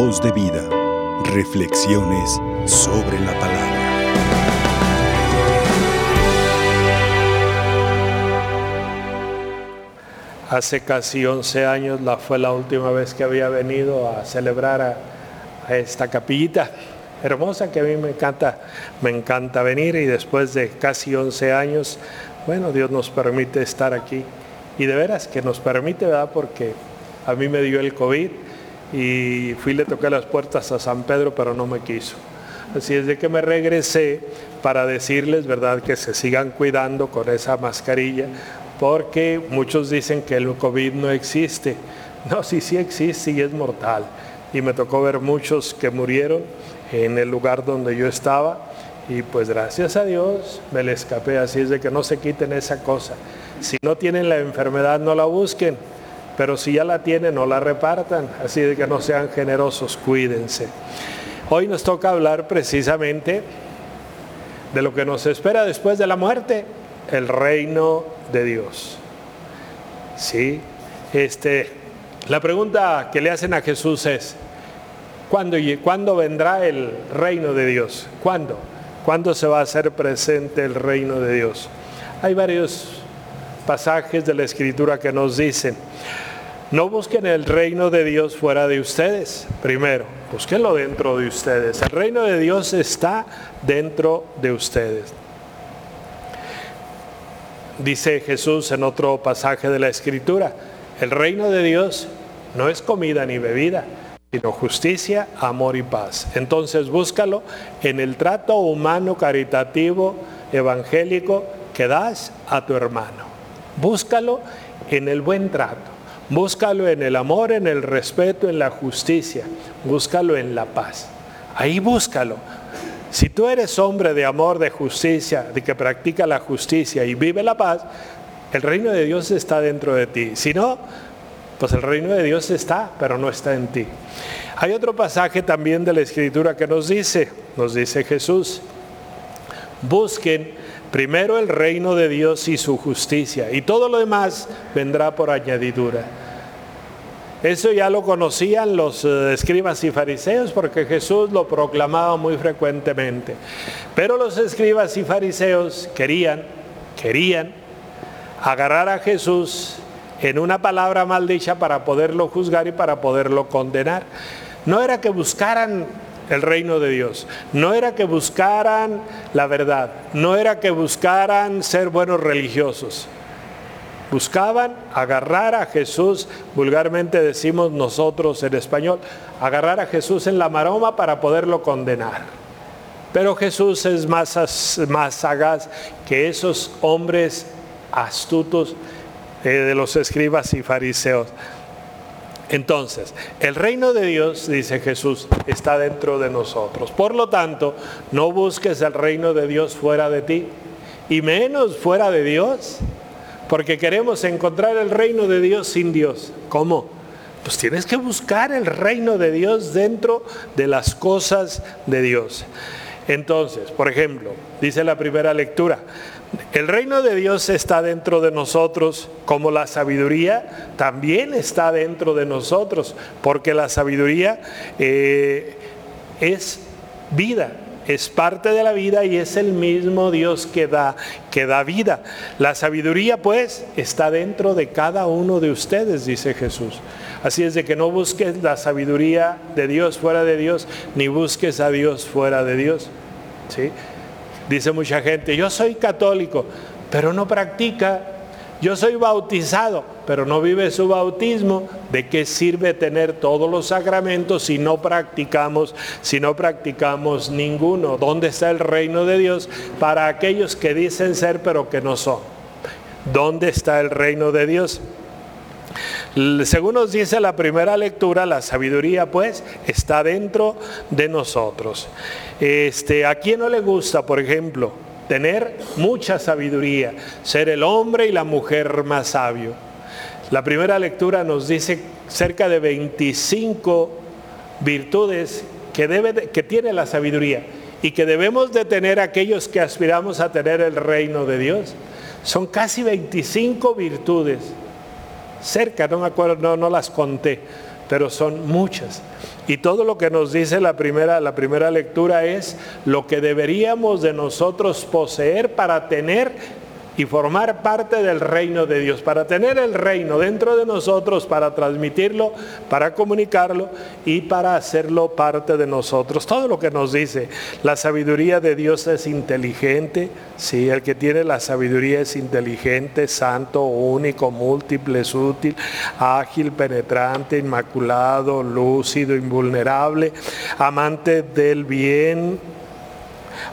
Voz de vida. Reflexiones sobre la palabra. Hace casi 11 años la fue la última vez que había venido a celebrar a, esta capillita hermosa que a mí me encanta, me encanta venir y después de casi 11 años, bueno, Dios nos permite estar aquí. Y de veras que nos permite, ¿verdad? Porque a mí me dio el COVID y fui le toqué las puertas a San Pedro, pero no me quiso. Así es de que me regresé para decirles, ¿verdad?, que se sigan cuidando con esa mascarilla, porque muchos dicen que el COVID no existe. No, sí, sí existe y es mortal. Y me tocó ver muchos que murieron en el lugar donde yo estaba y pues gracias a Dios me le escapé, así es de que no se quiten esa cosa. Si no tienen la enfermedad, no la busquen, pero si ya la tienen, no la repartan, así de que no sean generosos, cuídense. Hoy nos toca hablar precisamente de lo que nos espera después de la muerte, el reino de Dios. Sí, este, la pregunta que le hacen a Jesús es, ¿Cuándo, vendrá el reino de Dios? ¿Cuándo? ¿Cuándo se va a hacer presente el reino de Dios? Hay varios pasajes de la escritura que nos dicen, no busquen el reino de Dios fuera de ustedes, primero, búsquenlo dentro de ustedes. El reino de Dios está dentro de ustedes. Dice Jesús en otro pasaje de la escritura, el reino de Dios no es comida ni bebida, sino justicia, amor y paz. Entonces búscalo en el trato humano, caritativo, evangélico que das a tu hermano. Búscalo en el buen trato. Búscalo en el amor, en el respeto, en la justicia. Búscalo en la paz. Ahí búscalo. Si tú eres hombre de amor, de justicia, de que practica la justicia y vive la paz, el reino de Dios está dentro de ti. Si no, pues el reino de Dios está, pero no está en ti. Hay otro pasaje también de la escritura que nos dice, nos dice Jesús, busquen primero el reino de Dios y su justicia, y todo lo demás vendrá por añadidura. Eso ya lo conocían los eh, escribas y fariseos porque Jesús lo proclamaba muy frecuentemente. Pero los escribas y fariseos querían, querían agarrar a Jesús en una palabra maldicha para poderlo juzgar y para poderlo condenar. No era que buscaran el reino de Dios, no era que buscaran la verdad, no era que buscaran ser buenos religiosos. Buscaban agarrar a Jesús, vulgarmente decimos nosotros en español, agarrar a Jesús en la maroma para poderlo condenar. Pero Jesús es más, más sagaz que esos hombres astutos eh, de los escribas y fariseos. Entonces, el reino de Dios, dice Jesús, está dentro de nosotros. Por lo tanto, no busques el reino de Dios fuera de ti, y menos fuera de Dios, porque queremos encontrar el reino de Dios sin Dios. ¿Cómo? Pues tienes que buscar el reino de Dios dentro de las cosas de Dios. Entonces, por ejemplo, dice la primera lectura, el reino de Dios está dentro de nosotros, como la sabiduría también está dentro de nosotros, porque la sabiduría eh, es vida, es parte de la vida y es el mismo Dios que da, que da vida. La sabiduría pues está dentro de cada uno de ustedes, dice Jesús. Así es de que no busques la sabiduría de Dios fuera de Dios, ni busques a Dios fuera de Dios. ¿Sí? Dice mucha gente, yo soy católico, pero no practica. Yo soy bautizado, pero no vive su bautismo. ¿De qué sirve tener todos los sacramentos si no practicamos, si no practicamos ninguno? ¿Dónde está el reino de Dios para aquellos que dicen ser pero que no son? ¿Dónde está el reino de Dios? Según nos dice la primera lectura, la sabiduría pues está dentro de nosotros. Este, ¿A quién no le gusta, por ejemplo, tener mucha sabiduría, ser el hombre y la mujer más sabio? La primera lectura nos dice cerca de 25 virtudes que, que tiene la sabiduría y que debemos de tener aquellos que aspiramos a tener el reino de Dios. Son casi 25 virtudes cerca, no me acuerdo, no, no las conté, pero son muchas. Y todo lo que nos dice la primera, la primera lectura es lo que deberíamos de nosotros poseer para tener y formar parte del reino de Dios, para tener el reino dentro de nosotros, para transmitirlo, para comunicarlo y para hacerlo parte de nosotros. Todo lo que nos dice, la sabiduría de Dios es inteligente, sí, el que tiene la sabiduría es inteligente, santo, único, múltiple, útil, ágil, penetrante, inmaculado, lúcido, invulnerable, amante del bien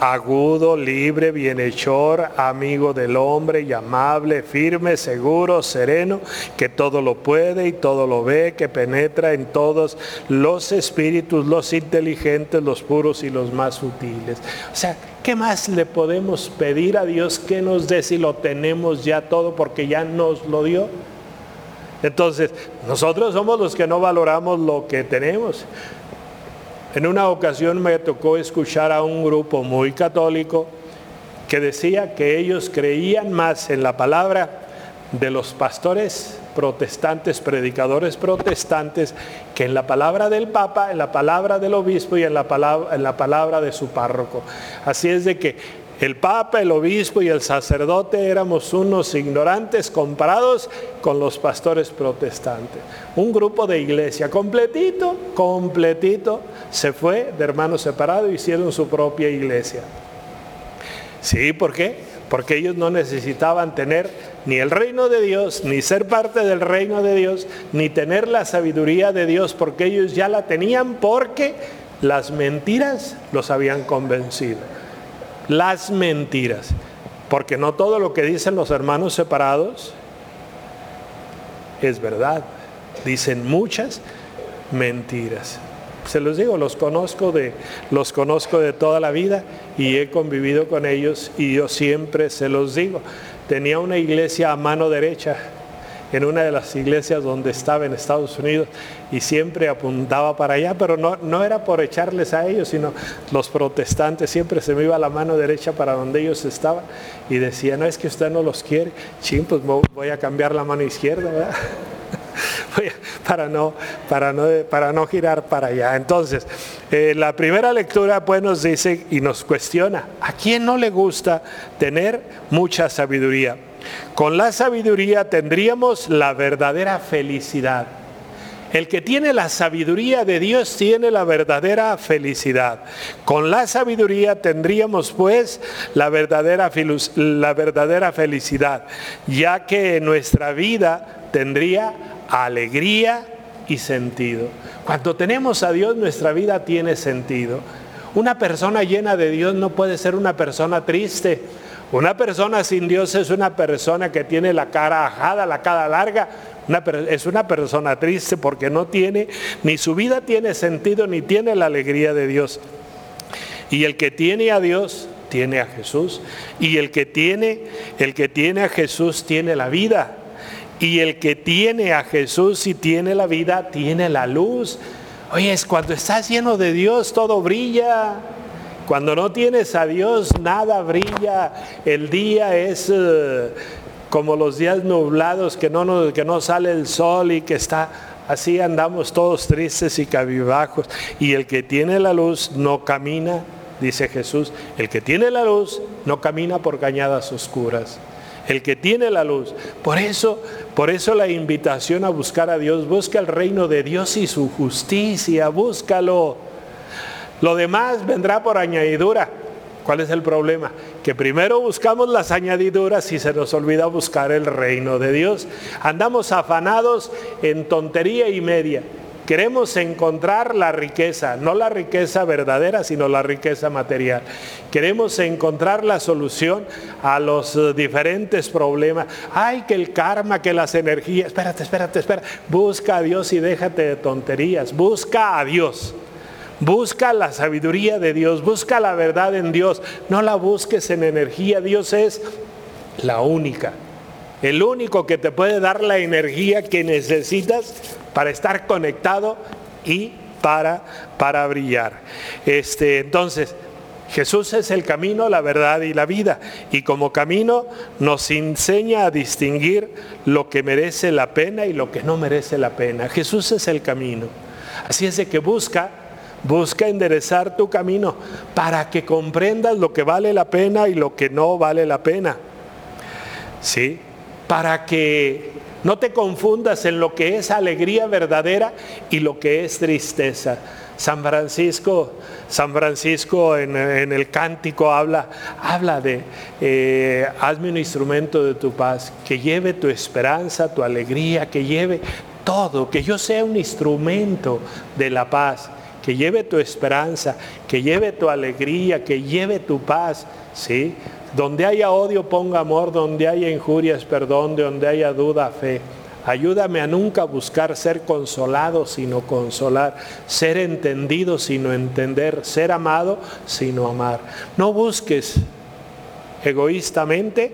agudo, libre, bienhechor, amigo del hombre y amable, firme, seguro, sereno, que todo lo puede y todo lo ve, que penetra en todos los espíritus, los inteligentes, los puros y los más sutiles. O sea, ¿qué más le podemos pedir a Dios que nos dé si lo tenemos ya todo porque ya nos lo dio? Entonces, nosotros somos los que no valoramos lo que tenemos. En una ocasión me tocó escuchar a un grupo muy católico que decía que ellos creían más en la palabra de los pastores protestantes, predicadores protestantes, que en la palabra del Papa, en la palabra del obispo y en la palabra, en la palabra de su párroco. Así es de que el Papa, el obispo y el sacerdote éramos unos ignorantes comparados con los pastores protestantes. Un grupo de iglesia completito, completito, se fue de hermanos separados hicieron su propia iglesia. Sí, ¿por qué? Porque ellos no necesitaban tener ni el reino de Dios, ni ser parte del reino de Dios, ni tener la sabiduría de Dios, porque ellos ya la tenían porque las mentiras los habían convencido las mentiras. Porque no todo lo que dicen los hermanos separados es verdad. Dicen muchas mentiras. Se los digo, los conozco de los conozco de toda la vida y he convivido con ellos y yo siempre se los digo. Tenía una iglesia a mano derecha en una de las iglesias donde estaba en Estados Unidos y siempre apuntaba para allá, pero no, no era por echarles a ellos, sino los protestantes, siempre se me iba la mano derecha para donde ellos estaban y decía, no es que usted no los quiere, ching, pues voy a cambiar la mano izquierda, ¿verdad? para, no, para, no, para no girar para allá. Entonces, eh, la primera lectura pues nos dice y nos cuestiona, ¿a quién no le gusta tener mucha sabiduría? Con la sabiduría tendríamos la verdadera felicidad. El que tiene la sabiduría de Dios tiene la verdadera felicidad. Con la sabiduría tendríamos pues la verdadera, felicidad, ya que nuestra vida tendría alegría y sentido. Cuando tenemos a Dios nuestra vida tiene sentido. Una persona llena de Dios no puede ser una persona triste una persona sin Dios es una persona que tiene la cara ajada, la cara larga. es una persona triste porque no tiene, ni su vida tiene sentido, ni tiene la alegría de Dios. Y el que tiene a Dios, tiene a Jesús. Y el que tiene, el que tiene a Jesús, tiene la vida. Y el que tiene a Jesús y tiene la vida, tiene la luz. Oye, es cuando estás lleno de Dios, todo brilla. Cuando no tienes a Dios, nada brilla. El día es eh, como los días nublados que no, que no sale el sol y que está así andamos todos tristes y cabibajos. Y el que tiene la luz no camina, dice Jesús, el que tiene la luz no camina por cañadas oscuras. El que tiene la luz. Por eso, por eso la invitación a buscar a Dios, busca el reino de Dios y su justicia, búscalo. Lo demás vendrá por añadidura. ¿Cuál es el problema? Que primero buscamos las añadiduras y se nos olvida buscar el reino de Dios. Andamos afanados en tontería y media. Queremos encontrar la riqueza, no la riqueza verdadera, sino la riqueza material. Queremos encontrar la solución a los eh, diferentes problemas. Ay, que el karma, que las energías. Espérate, espérate, espérate. Busca a Dios y déjate de tonterías. Busca a Dios. Busca la sabiduría de Dios, busca la verdad en Dios. No la busques en energía. Dios es la única. El único que te puede dar la energía que necesitas para estar conectado y para, para brillar. Este, entonces, Jesús es el camino, la verdad y la vida. Y como camino nos enseña a distinguir lo que merece la pena y lo que no merece la pena. Jesús es el camino. Así es de que busca, busca enderezar tu camino para que comprendas lo que vale la pena y lo que no vale la pena. ¿Sí? Para que no te confundas en lo que es alegría verdadera y lo que es tristeza. San Francisco, San Francisco en, el cántico habla, habla de eh, hazme un instrumento de tu paz, que lleve tu esperanza, tu alegría, que lleve todo, que yo sea un instrumento de la paz, que lleve tu esperanza, que lleve tu alegría, que lleve tu paz, ¿sí? Donde haya odio, ponga amor, donde haya injurias, perdón, donde haya duda, fe. Ayúdame a nunca buscar ser consolado, sino consolar, ser entendido, sino entender, ser amado, sino amar. No busques egoístamente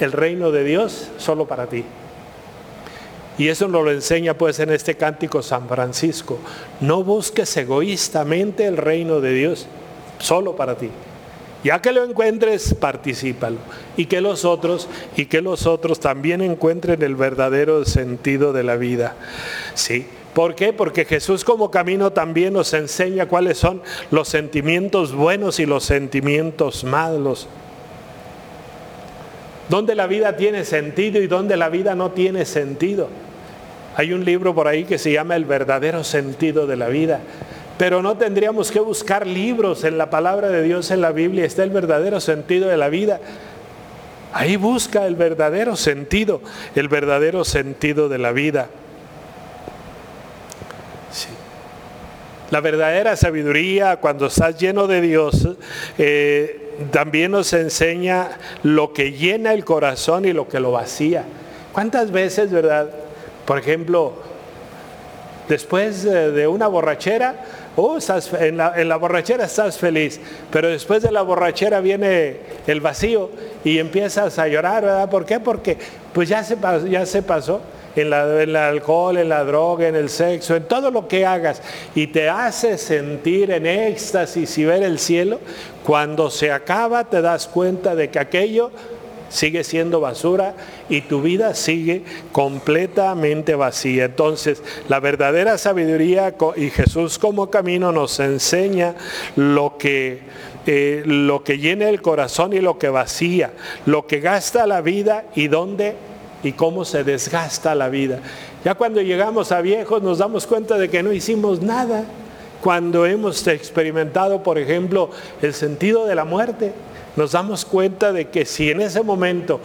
el reino de Dios solo para ti. Y eso nos lo enseña pues en este cántico San Francisco. No busques egoístamente el reino de Dios solo para ti. Ya que lo encuentres, participalo. Y que los otros, y que los otros también encuentren el verdadero sentido de la vida. ¿Sí? ¿Por qué? Porque Jesús como camino también nos enseña cuáles son los sentimientos buenos y los sentimientos malos. Dónde la vida tiene sentido y dónde la vida no tiene sentido. Hay un libro por ahí que se llama El verdadero sentido de la vida. Pero no tendríamos que buscar libros en la palabra de Dios, en la Biblia, está el verdadero sentido de la vida. Ahí busca el verdadero sentido, el verdadero sentido de la vida. La verdadera sabiduría, cuando estás lleno de Dios, eh, también nos enseña lo que llena el corazón y lo que lo vacía. ¿Cuántas veces, verdad? Por ejemplo, después de una borrachera, Oh, en, la, borrachera estás feliz, pero después de la borrachera viene el vacío y empiezas a llorar, ¿verdad? ¿Por qué? Porque pues ya se, ya se pasó en, la, en el alcohol, en la droga, en el sexo, en todo lo que hagas y te hace sentir en éxtasis y ver el cielo, cuando se acaba te das cuenta de que aquello sigue siendo basura y tu vida sigue completamente vacía. Entonces, la verdadera sabiduría y Jesús como camino nos enseña lo que, eh, lo que llena el corazón y lo que vacía, lo que gasta la vida y dónde y cómo se desgasta la vida. Ya cuando llegamos a viejos nos damos cuenta de que no hicimos nada. Cuando hemos experimentado, por ejemplo, el sentido de la muerte, nos damos cuenta de que si en ese momento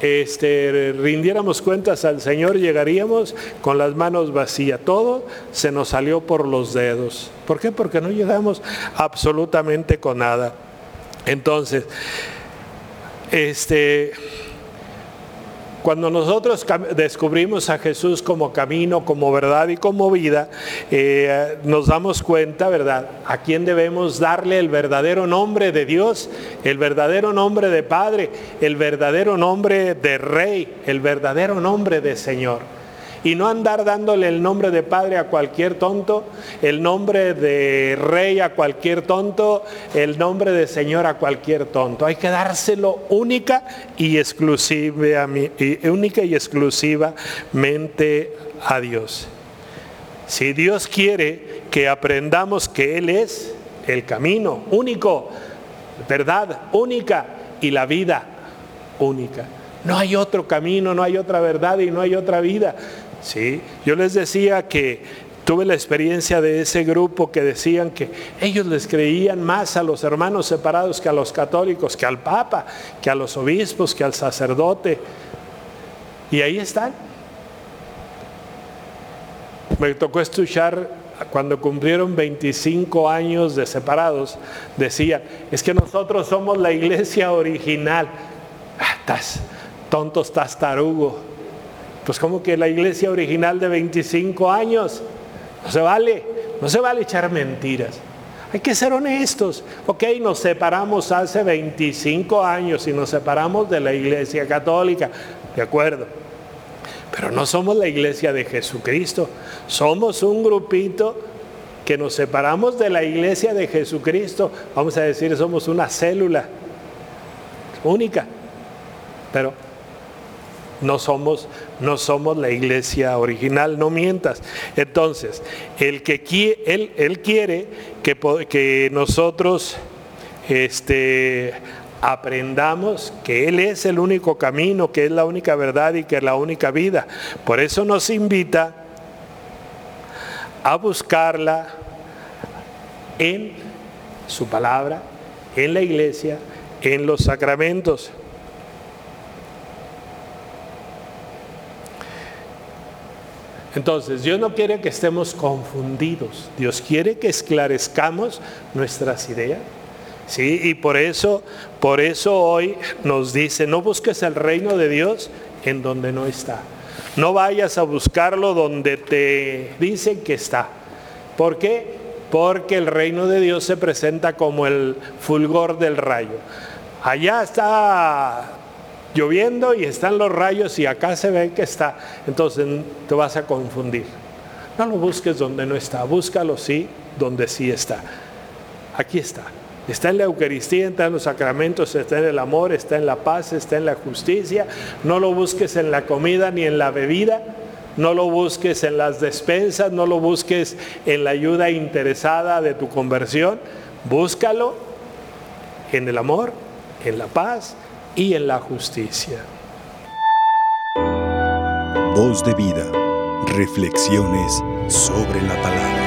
este, rindiéramos cuentas al Señor, llegaríamos con las manos vacías. Todo se nos salió por los dedos. ¿Por qué? Porque no llegamos absolutamente con nada. Entonces, este, cuando nosotros descubrimos a Jesús como camino, como verdad y como vida, eh, nos damos cuenta, ¿verdad? A quién debemos darle el verdadero nombre de Dios, el verdadero nombre de Padre, el verdadero nombre de Rey, el verdadero nombre de Señor y no andar dándole el nombre de padre a cualquier tonto, el nombre de rey a cualquier tonto, el nombre de señor a cualquier tonto. Hay que dárselo única y exclusiva, única y exclusivamente a Dios. Si Dios quiere que aprendamos que Él es el camino único, verdad única y la vida única. No hay otro camino, no hay otra verdad y no hay otra vida. ¿Sí? Yo les decía que tuve la experiencia de ese grupo que decían que ellos les creían más a los hermanos separados que a los católicos, que al Papa, que a los obispos, que al sacerdote. Y ahí están. Me tocó escuchar cuando cumplieron 25 años de separados, decían, es que nosotros somos la iglesia original. Ah, estás tonto, estás tarugo pues como que la iglesia original de 25 años, no se vale, no se vale echar mentiras. Hay que ser honestos. Ok, nos separamos hace 25 años y nos separamos de la iglesia católica, de acuerdo. Pero no somos la iglesia de Jesucristo. Somos un grupito que nos separamos de la iglesia de Jesucristo, vamos a decir, somos una célula única, pero no somos, no somos la iglesia original, no mientas. Entonces, el que él, quiere que, que nosotros este, aprendamos que Él es el único camino, que es la única verdad y que es la única vida. Por eso nos invita a buscarla en su palabra, en la iglesia, en los sacramentos. Entonces, Dios no quiere que estemos confundidos. Dios quiere que esclarezcamos nuestras ideas. Sí, y por eso, por eso hoy nos dice, no busques el reino de Dios en donde no está. No vayas a buscarlo donde te dicen que está. ¿Por qué? Porque el reino de Dios se presenta como el fulgor del rayo. Allá está lloviendo y están los rayos y acá se ve que está. Entonces te vas a confundir. No lo busques donde no está, búscalo sí donde sí está. Aquí está. Está en la Eucaristía, está en los sacramentos, está en el amor, está en la paz, está en la justicia. No lo busques en la comida ni en la bebida. No lo busques en las despensas, no lo busques en la ayuda interesada de tu conversión. Búscalo en el amor, en la paz y en la justicia. Voz de vida. Reflexiones sobre la palabra.